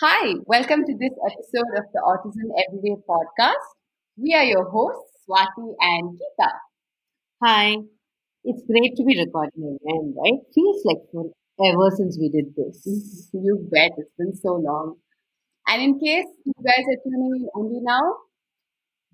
Hi, welcome to this episode of the Autism Everyday podcast. We are your hosts, Swati and Geeta. Hi. It's great to be recording again, right? Feels like forever since we did this. Mm-hmm. You bet, it's been so long. And in case you guys are tuning in only now,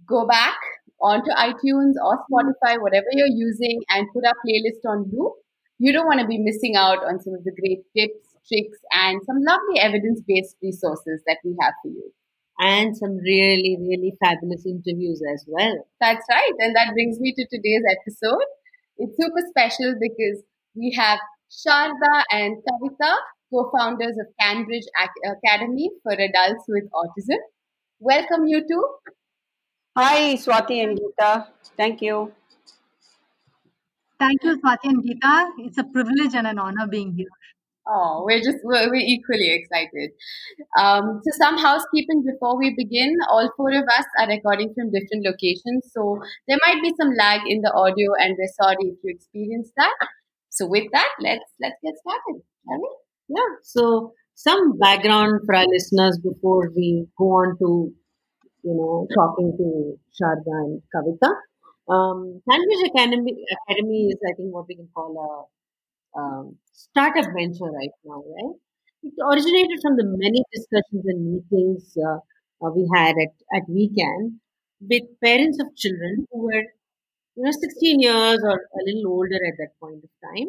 go back onto iTunes or Spotify, whatever you're using, and put our playlist on loop. You don't want to be missing out on some of the great tips, tricks, and some lovely evidence based resources that we have for you. And some really, really fabulous interviews as well. That's right. And that brings me to today's episode. It's super special because we have Sharada and Kavitha, co founders of CanBridge Academy for Adults with Autism. Welcome, you two. Hi, Swati and Geeta. Thank you. Thank you, Swati and Geeta. It's a privilege and an honor being here. Oh, we're just we're, we're equally excited. Um, so some housekeeping before we begin. All four of us are recording from different locations, so there might be some lag in the audio, and we're sorry if you experience that. So with that, let's let's get started, we? Yeah. So some background for our listeners before we go on to you know talking to Sharada and Kavitha. Um, CanBridge Academy Academy is I think what we can call a um, startup venture right now, right? It originated from the many discussions and meetings uh, uh, we had at, at WeCan with parents of children who were, you know, 16 years or a little older at that point of time.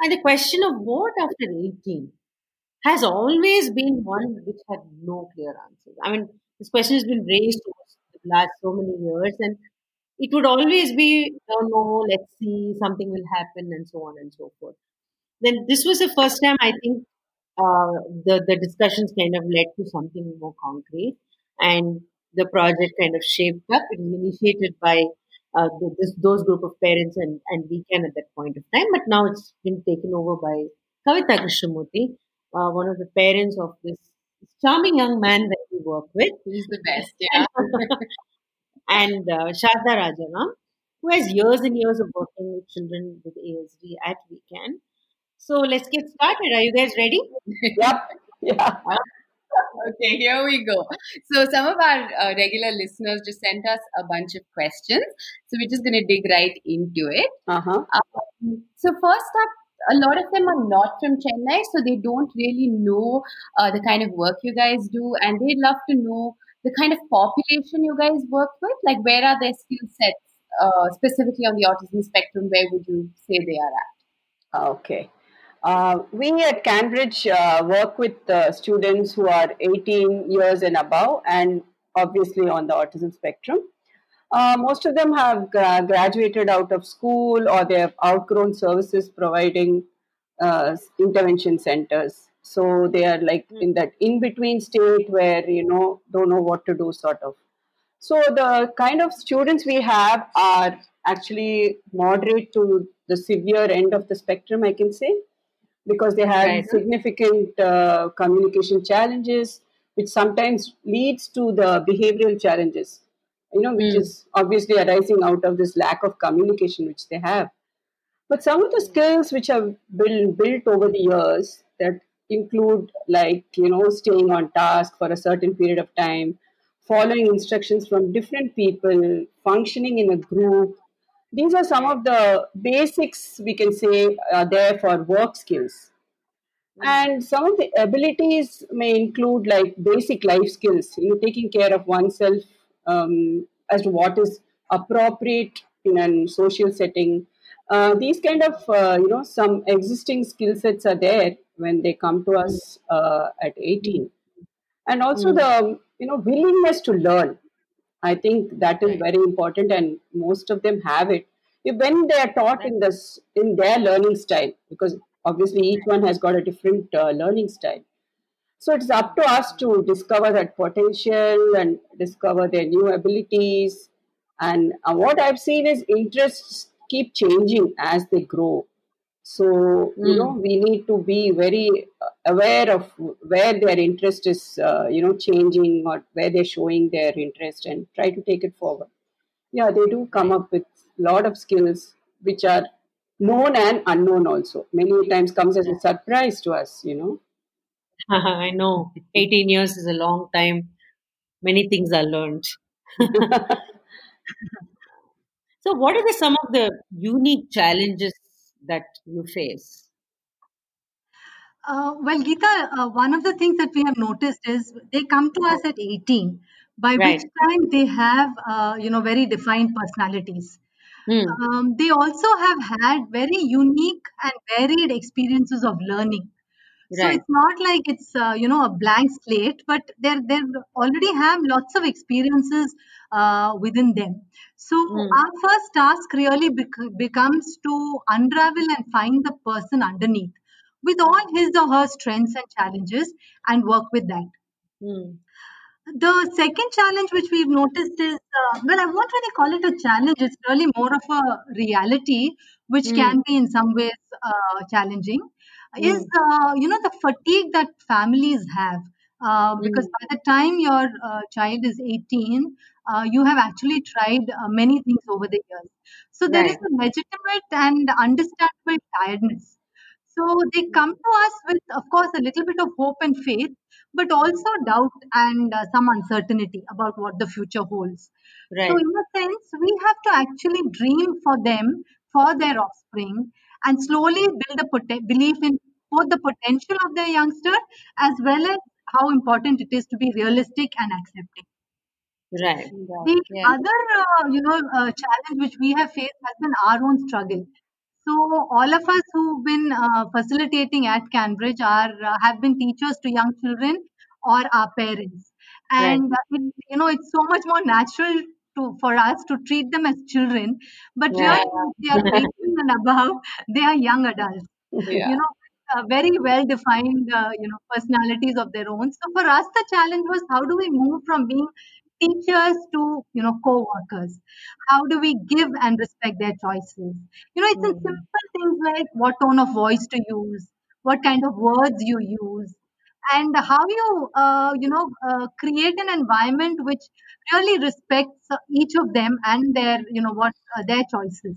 And the question of what after 18 has always been one which had no clear answers. I mean, this question has been raised over the last so many years, and it would always be, oh no, let's see, something will happen, and so on and so forth. Then this was the first time I think uh, the the discussions kind of led to something more concrete, and the project kind of shaped up. It was initiated by uh, this, those group of parents and and WeCan at that point of time, but now it's been taken over by Kavitha Krishnamurthy, uh, one of the parents of this charming young man that we work with. He's the best, yeah. and uh, Sharada Rajaram, who has years and years of working with children with ASD at WeCan. So let's get started. Are you guys ready? yep. Yeah. okay, here we go. So, some of our uh, regular listeners just sent us a bunch of questions. So, we're just going to dig right into it. Uh-huh. Um, so, first up, a lot of them are not from Chennai, so they don't really know uh, the kind of work you guys do, and they'd love to know the kind of population you guys work with. Like, where are their skill sets uh, specifically on the autism spectrum? Where would you say they are at? Okay. Uh, we at CanBridge uh, work with uh, students who are 18 years and above, and obviously on the autism spectrum. Uh, most of them have gra- graduated out of school or they have outgrown services providing uh, intervention centers. So they are like mm. in that in between state where you know don't know what to do, sort of. So the kind of students we have are actually moderate to the severe end of the spectrum, I can say because they have right. significant uh, communication challenges, which sometimes leads to the behavioral challenges, you know, which mm. is obviously arising out of this lack of communication which they have. But some of the skills which have been built over the years that include, like, you know, staying on task for a certain period of time, following instructions from different people, functioning in a group, these are some of the basics we can say are there for work skills. And some of the abilities may include like basic life skills, you know, taking care of oneself um, as to what is appropriate in a social setting. Uh, these kind of, uh, you know, some existing skill sets are there when they come to us uh, at 18. And also mm. the, you know, willingness to learn. I think that is very important, and most of them have it when they are taught in this in their learning style, because obviously each one has got a different uh, learning style. So it's up to us to discover that potential and discover their new abilities. And uh, what I've seen is interests keep changing as they grow. So, you know, we need to be very aware of where their interest is, uh, you know, changing or where they're showing their interest and try to take it forward. Yeah, they do come up with a lot of skills which are known and unknown also. Many times comes as a surprise to us, you know. I know. 18 years is a long time. Many things are learned. so, what are the, some of the unique challenges that you face? Uh, well, Geeta, uh, one of the things that we have noticed is they come to us at 18, by Right. which time they have, uh, you know, very defined personalities. Hmm. Um, they also have had very unique and varied experiences of learning. So it's not like it's uh, you know a blank slate, but they they already have lots of experiences uh, within them. So Hmm. our first task really bec- becomes to unravel and find the person underneath, with all his or her strengths and challenges, and work with that. Hmm. The second challenge which we've noticed is, uh, well, I won't really call it a challenge. It's really more of a reality, which Hmm. can be in some ways uh, challenging. Is Hmm. uh, you know the fatigue that families have uh, because Hmm. by the time your uh, child is 18, uh, you have actually tried uh, many things over the years. So there is Right. a legitimate and understandable tiredness. So they come to us with, of course, a little bit of hope and faith, but also doubt and uh, some uncertainty about what the future holds. So, in a sense, we have to actually dream for them, for their offspring, and slowly build a pot- belief in both the potential of their youngster as well as how important it is to be realistic and accepting. Right. The Yeah. other, uh, you know, uh, challenge which we have faced has been our own struggle. So all of us who've been uh, facilitating at CanBridge are uh, have been teachers to young children or our parents, Right. and uh, it, you know it's so much more natural to for us to treat them as children, but Yeah. really they are 18 and above, they are young adults Yeah. you know, uh, very well defined, uh, you know, personalities of their own. So for us, the challenge was how do we move from being teachers to, you know, co-workers? How do we give and respect their choices? You know, it's in Hmm. simple things like what tone of voice to use, what kind of words you use, and how you, uh, you know, uh, create an environment which really respects each of them and their, you know, what uh, their choices.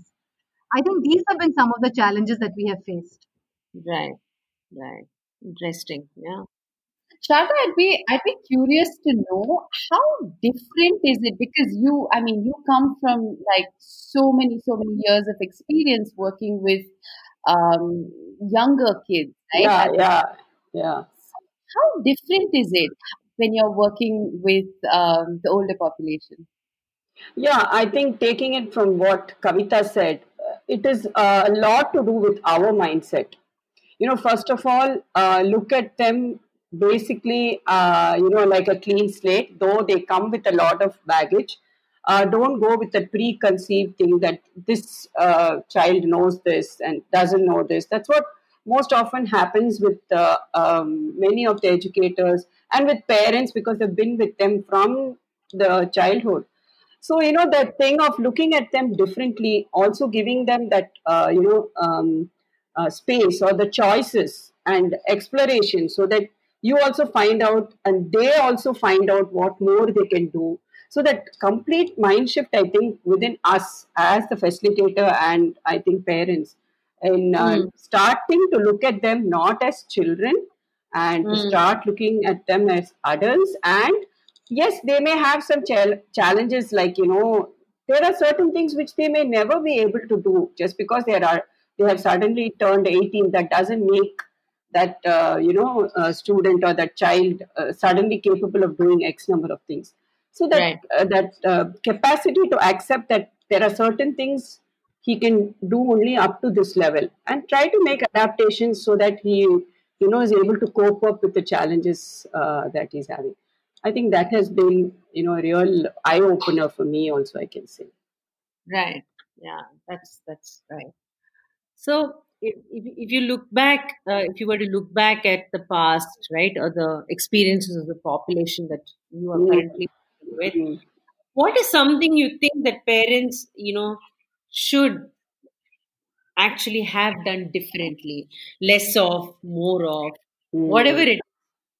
I think these have been some of the challenges that we have faced. Right. Right. Interesting. Yeah. Sharada, I'd be I'd be curious to know how different is it because you I mean you come from like so many so many years of experience working with um, younger kids, right? Yeah, yeah, yeah. How different is it when you're working with um, the older population? Yeah, I think taking it from what Kavitha said, it is uh, a lot to do with our mindset. You know, first of all, uh, look at them basically, uh, you know, like a clean slate, though they come with a lot of baggage. Uh, don't go with the preconceived thing that this uh, child knows this and doesn't know this. That's what most often happens with um, many of the educators and with parents because they've been with them from the childhood so you know that thing of looking at them differently also giving them that uh, you know um, uh, space or the choices and exploration so that you also find out and they also find out what more they can do so that complete mind shift i think within us as the facilitator and i think parents in uh, Mm. starting to look at them not as children and Mm. start looking at them as adults and yes they may have some chal- challenges like you know there are certain things which they may never be able to do just because they are they have suddenly turned 18 that doesn't make that uh, you know student or that child uh, suddenly capable of doing x number of things. So that Right. uh, that uh, capacity to accept that there are certain things he can do only up to this level and try to make adaptations so that he you know is able to cope up with the challenges uh, that he's having i think that has been you know a real eye opener for me also i can say Right. Yeah. That's that's right. So if if, if you look back, uh, if you were to look back at the past, right, or the experiences of the population that you are Mm. currently with, Mm. what is something you think that parents, you know, should actually have done differently, less of, more of, whatever Mm. it is,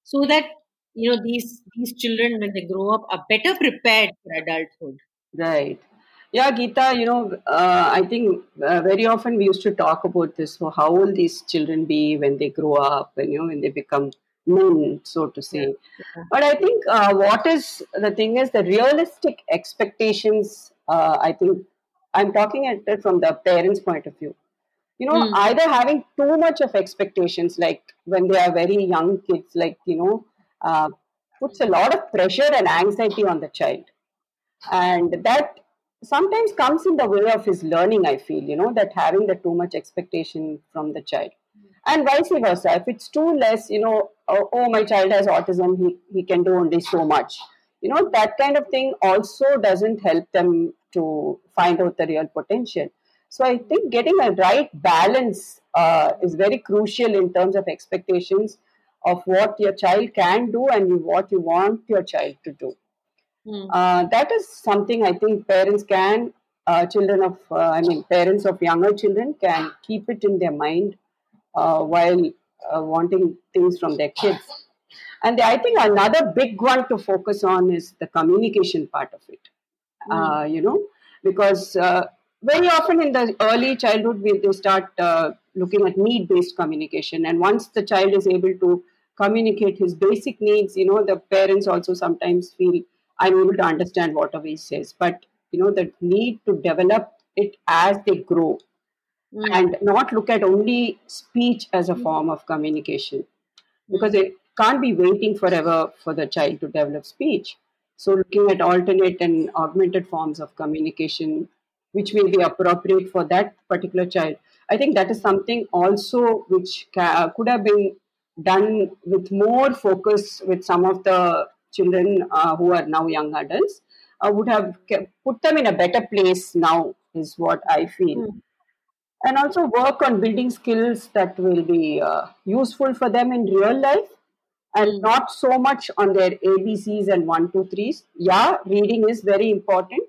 so that you know these these children when they grow up are better prepared for adulthood. Right. Yeah, Geeta, you know, uh, I think uh, very often we used to talk about this. So, how will these children be when they grow up and, you know, when they become men, so to say. Yeah. But I think uh, what is the thing is the realistic expectations. Uh, I think I'm talking at it from the parents' point of view. You know, Mm. either having too much of expectations, like when they are very young kids, like you know, uh, puts a lot of pressure and anxiety on the child. And that sometimes comes in the way of his learning i feel you know that having the too much expectation from the child. And vice versa if it's too less you know oh, oh my child has autism he, he can do only so much. You know that kind of thing also doesn't help them to find out the real potential. So i think getting a right balance uh, is very crucial in terms of expectations of what your child can do and what you want your child to do Mm. uh, that is something I think parents can, uh, children of, uh, I mean, parents of younger children can keep it in their mind uh, while uh, wanting things from their kids. And I think another big one to focus on is the communication part of it. Uh, you know, because uh, very often in the early childhood, we, they start uh, looking at need based communication. And once the child is able to communicate his basic needs, you know, the parents also sometimes feel I'm able to understand whatever he says. But, you know, the need to develop it as they grow Mm. and not look at only speech as a form of communication because it can't be waiting forever for the child to develop speech. So, looking at alternate and augmented forms of communication, which may be appropriate for that particular child, I think that is something also which ca- could have been done with more focus with some of the children uh, who are now young adults. Uh, would have kept, put them in a better place now, is what I feel Mm. and also work on building skills that will be uh, useful for them in real life and not so much on their abcs and one two threes yeah reading is very important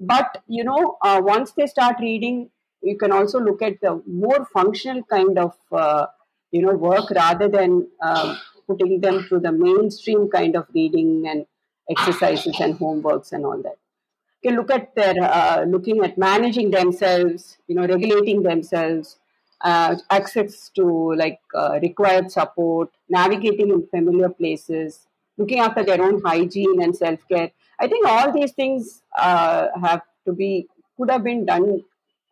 but you know uh, once they start reading you can also look at the more functional kind of uh, you know work rather than um, putting them through the mainstream kind of reading and exercises and homeworks and all that can look at their uh, looking at managing themselves, you know, regulating themselves, uh, access to like uh, required support, navigating in familiar places, looking after their own hygiene and self care. I think all these things uh, have to be could have been done.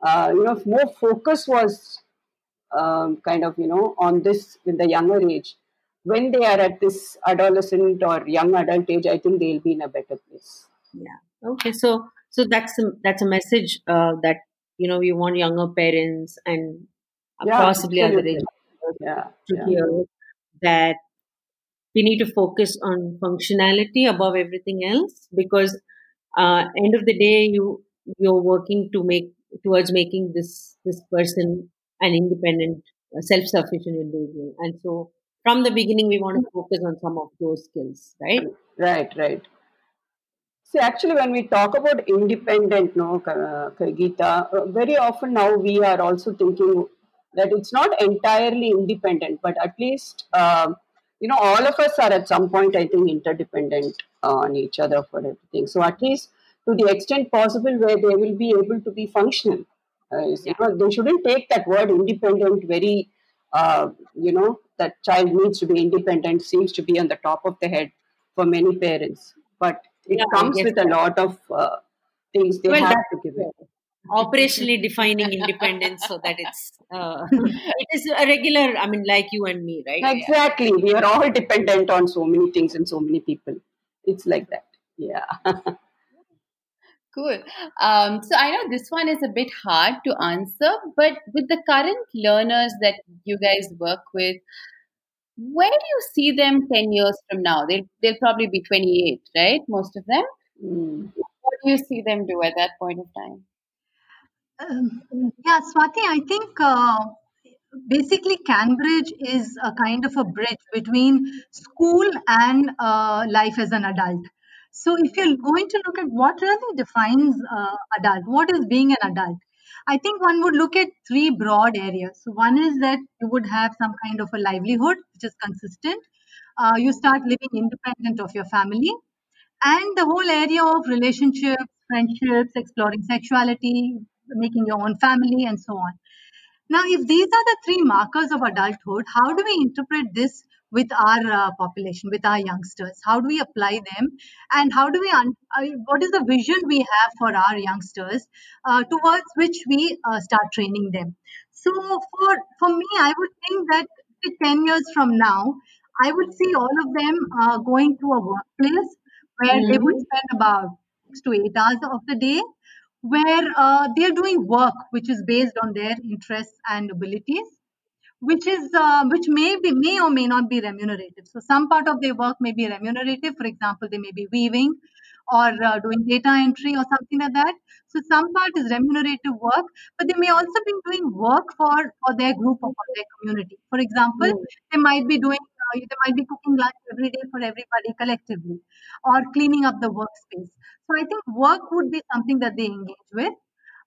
Uh, you know, more focus was um, kind of you know on this in the younger age. When they are at this adolescent or young adult age, I think they'll be in a better place. Yeah. Okay. So so that's a, that's a message uh, that you know you want younger parents and Yeah, possibly other absolutely. educators Yeah, to yeah. hear that we need to focus on functionality above everything else because uh, end of the day you you're working to make towards making this this person an independent uh, self-sufficient individual and so from the beginning we want to focus on some of those skills right Right, right. See, actually, when we talk about independent, no, Ka- Geeta, uh, very often now we are also thinking that it's not entirely independent, but at least, um, you know, all of us are at some point, I think, interdependent on each other for everything. So, at least to the extent possible, where they will be able to be functional. Uh, know, they shouldn't take that word independent very, uh, you know, that child needs to be independent seems to be on the top of the head for many parents. But it Yeah, comes with a lot of uh, things they Well, have to give it. operationally defining independence so that it's uh, it is a regular i mean like you and me right Exactly. We are all dependent on so many things and so many people. It's like that. Yeah. Cool. Um, so I know this one is a bit hard to answer, but with the current learners that you guys work with, where do you see them 10 years from now? They'll, they'll probably be 28, right? Most of them. Mm. What do you see them do at that point of time? Um, yeah, Swati, I think uh, basically CanBridge is a kind of a bridge between school and uh, life as an adult. So, if you're going to look at what really defines uh, adult, what is being an adult, I think one would look at three broad areas. So, one is that you would have some kind of a livelihood which is consistent. Uh, you start living independent of your family and the whole area of relationships, friendships, exploring sexuality, making your own family, and so on. Now, if these are the three markers of adulthood, how do we interpret this with our uh, population, with our youngsters? How do we apply them, and how do we? Un- uh, what is the vision we have for our youngsters uh, towards which we uh, start training them? So for for me, I would think that ten years from now, I would see all of them uh, going to a workplace where they would Mhm. spend about six to eight hours of the day, where uh, they're doing work which is based on their interests and abilities which is uh, which may be may or may not be remunerative. So some part of their work may be remunerative. For example, they may be weaving or uh, doing data entry or something like that. So some part is remunerative work, but they may also be doing work for for their group or for their community. For example, Mm. they might be doing uh, they might be cooking lunch every day for everybody collectively, or cleaning up the workspace. So I think work would be something that they engage with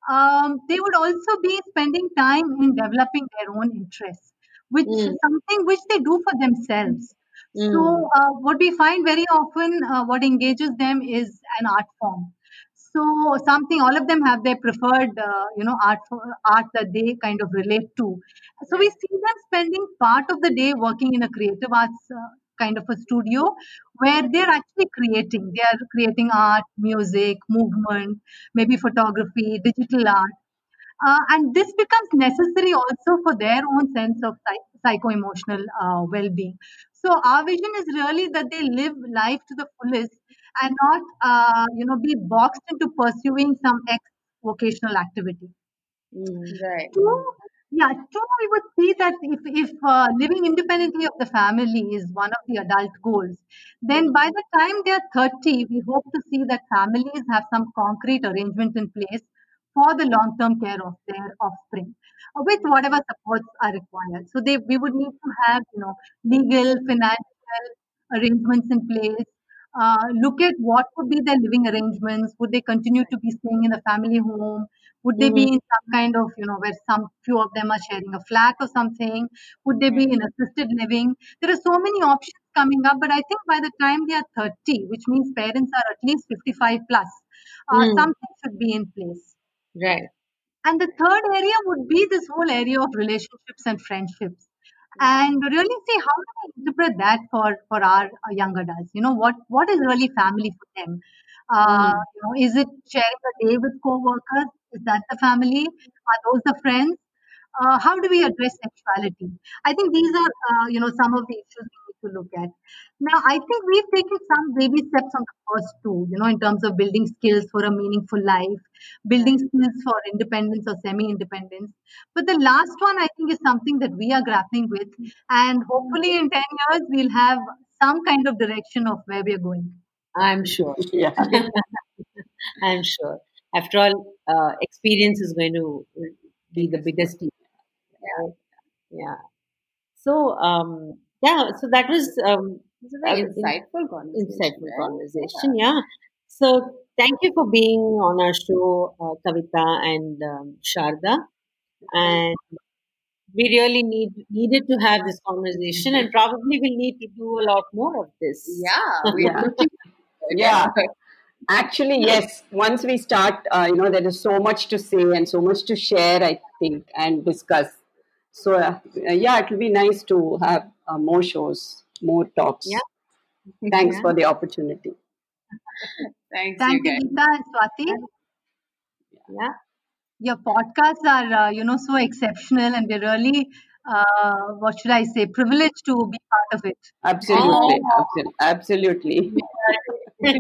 um, they would also be spending time in developing their own interests, which Mm. is something which they do for themselves. Mm. So, uh, what we find very often, uh, what engages them is an art form. So, something all of them have their preferred, uh, you know, art art that they kind of relate to. So, we see them spending part of the day working in a creative arts uh, kind of a studio where they're actually creating. They are creating art, music, movement, maybe photography, digital art. Uh, and this becomes necessary also for their own sense of psych- psycho-emotional uh, well-being. So our vision is really that they live life to the fullest and not, uh, you know, be boxed into pursuing some ex vocational activity. Mm. Right. Two, yeah, two, we would see that if, if uh, living independently of the family is one of the adult goals, then by the time they are 30, we hope to see that families have some concrete arrangement in place for the long term care of their offspring uh, with whatever supports are required. So they we would need to have, you know, legal, financial arrangements in place. Uh, look at what would be their living arrangements. Would they continue to be staying in a family home? Would they be Mm. in some kind of, you know, where some few of them are sharing a flat or something? Would they be in assisted living? There are so many options coming up, but I think by the time they are 30, which means parents are at least 55 plus, uh, Mm. something should be in place. Right. And the third area would be this whole area of relationships and friendships. And really see how do we interpret that for, for our uh, young adults? You know, what, what is really family for them? Uh, Mm. you know, is it sharing a day with co-workers? Is that the family? Are those the friends? Uh, how do we address sexuality? I think these are, uh, you know, some of the issues we need to look at. Now, I think we've taken some baby steps on the first two, you know, in terms of building skills for a meaningful life, building skills for independence or semi-independence. But the last one, I think, is something that we are grappling with, and hopefully in ten years we'll have some kind of direction of where we're going. I'm sure. Yeah. I'm sure. After all, uh, experience is going to be the biggest. Yeah. yeah. So, um, yeah. So that was um, It's a very in- insightful conversation. insightful right? conversation. Yeah. So thank you for being on our show, uh, Kavitha and um, Sharada. And we really need needed to have this conversation, and probably we'll need to do a lot more of this. Yeah, we're Yeah. looking Yeah. Actually, yes. Once we start, uh, you know, there is so much to say and so much to share, I think, and discuss. So, uh, yeah, it will be nice to have uh, more shows, more talks. Yeah. Thanks Yeah. for the opportunity. Thanks, Thank you you, guys. Geeta and Swati. Yeah. Your podcasts are, uh, you know, so exceptional, and we're really, uh, what should I say, privileged to be part of it. Absolutely. Oh. Absolutely.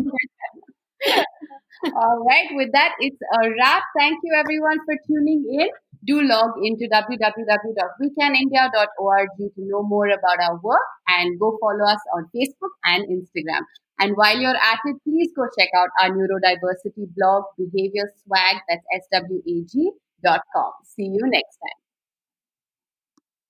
All right, with that, it's a wrap. Thank you everyone for tuning in. Do log into www.wecanindia.org to know more about our work and go follow us on Facebook and Instagram. And while you're at it, please go check out our neurodiversity blog, Behavior Swag, that's swag.com. See you next time.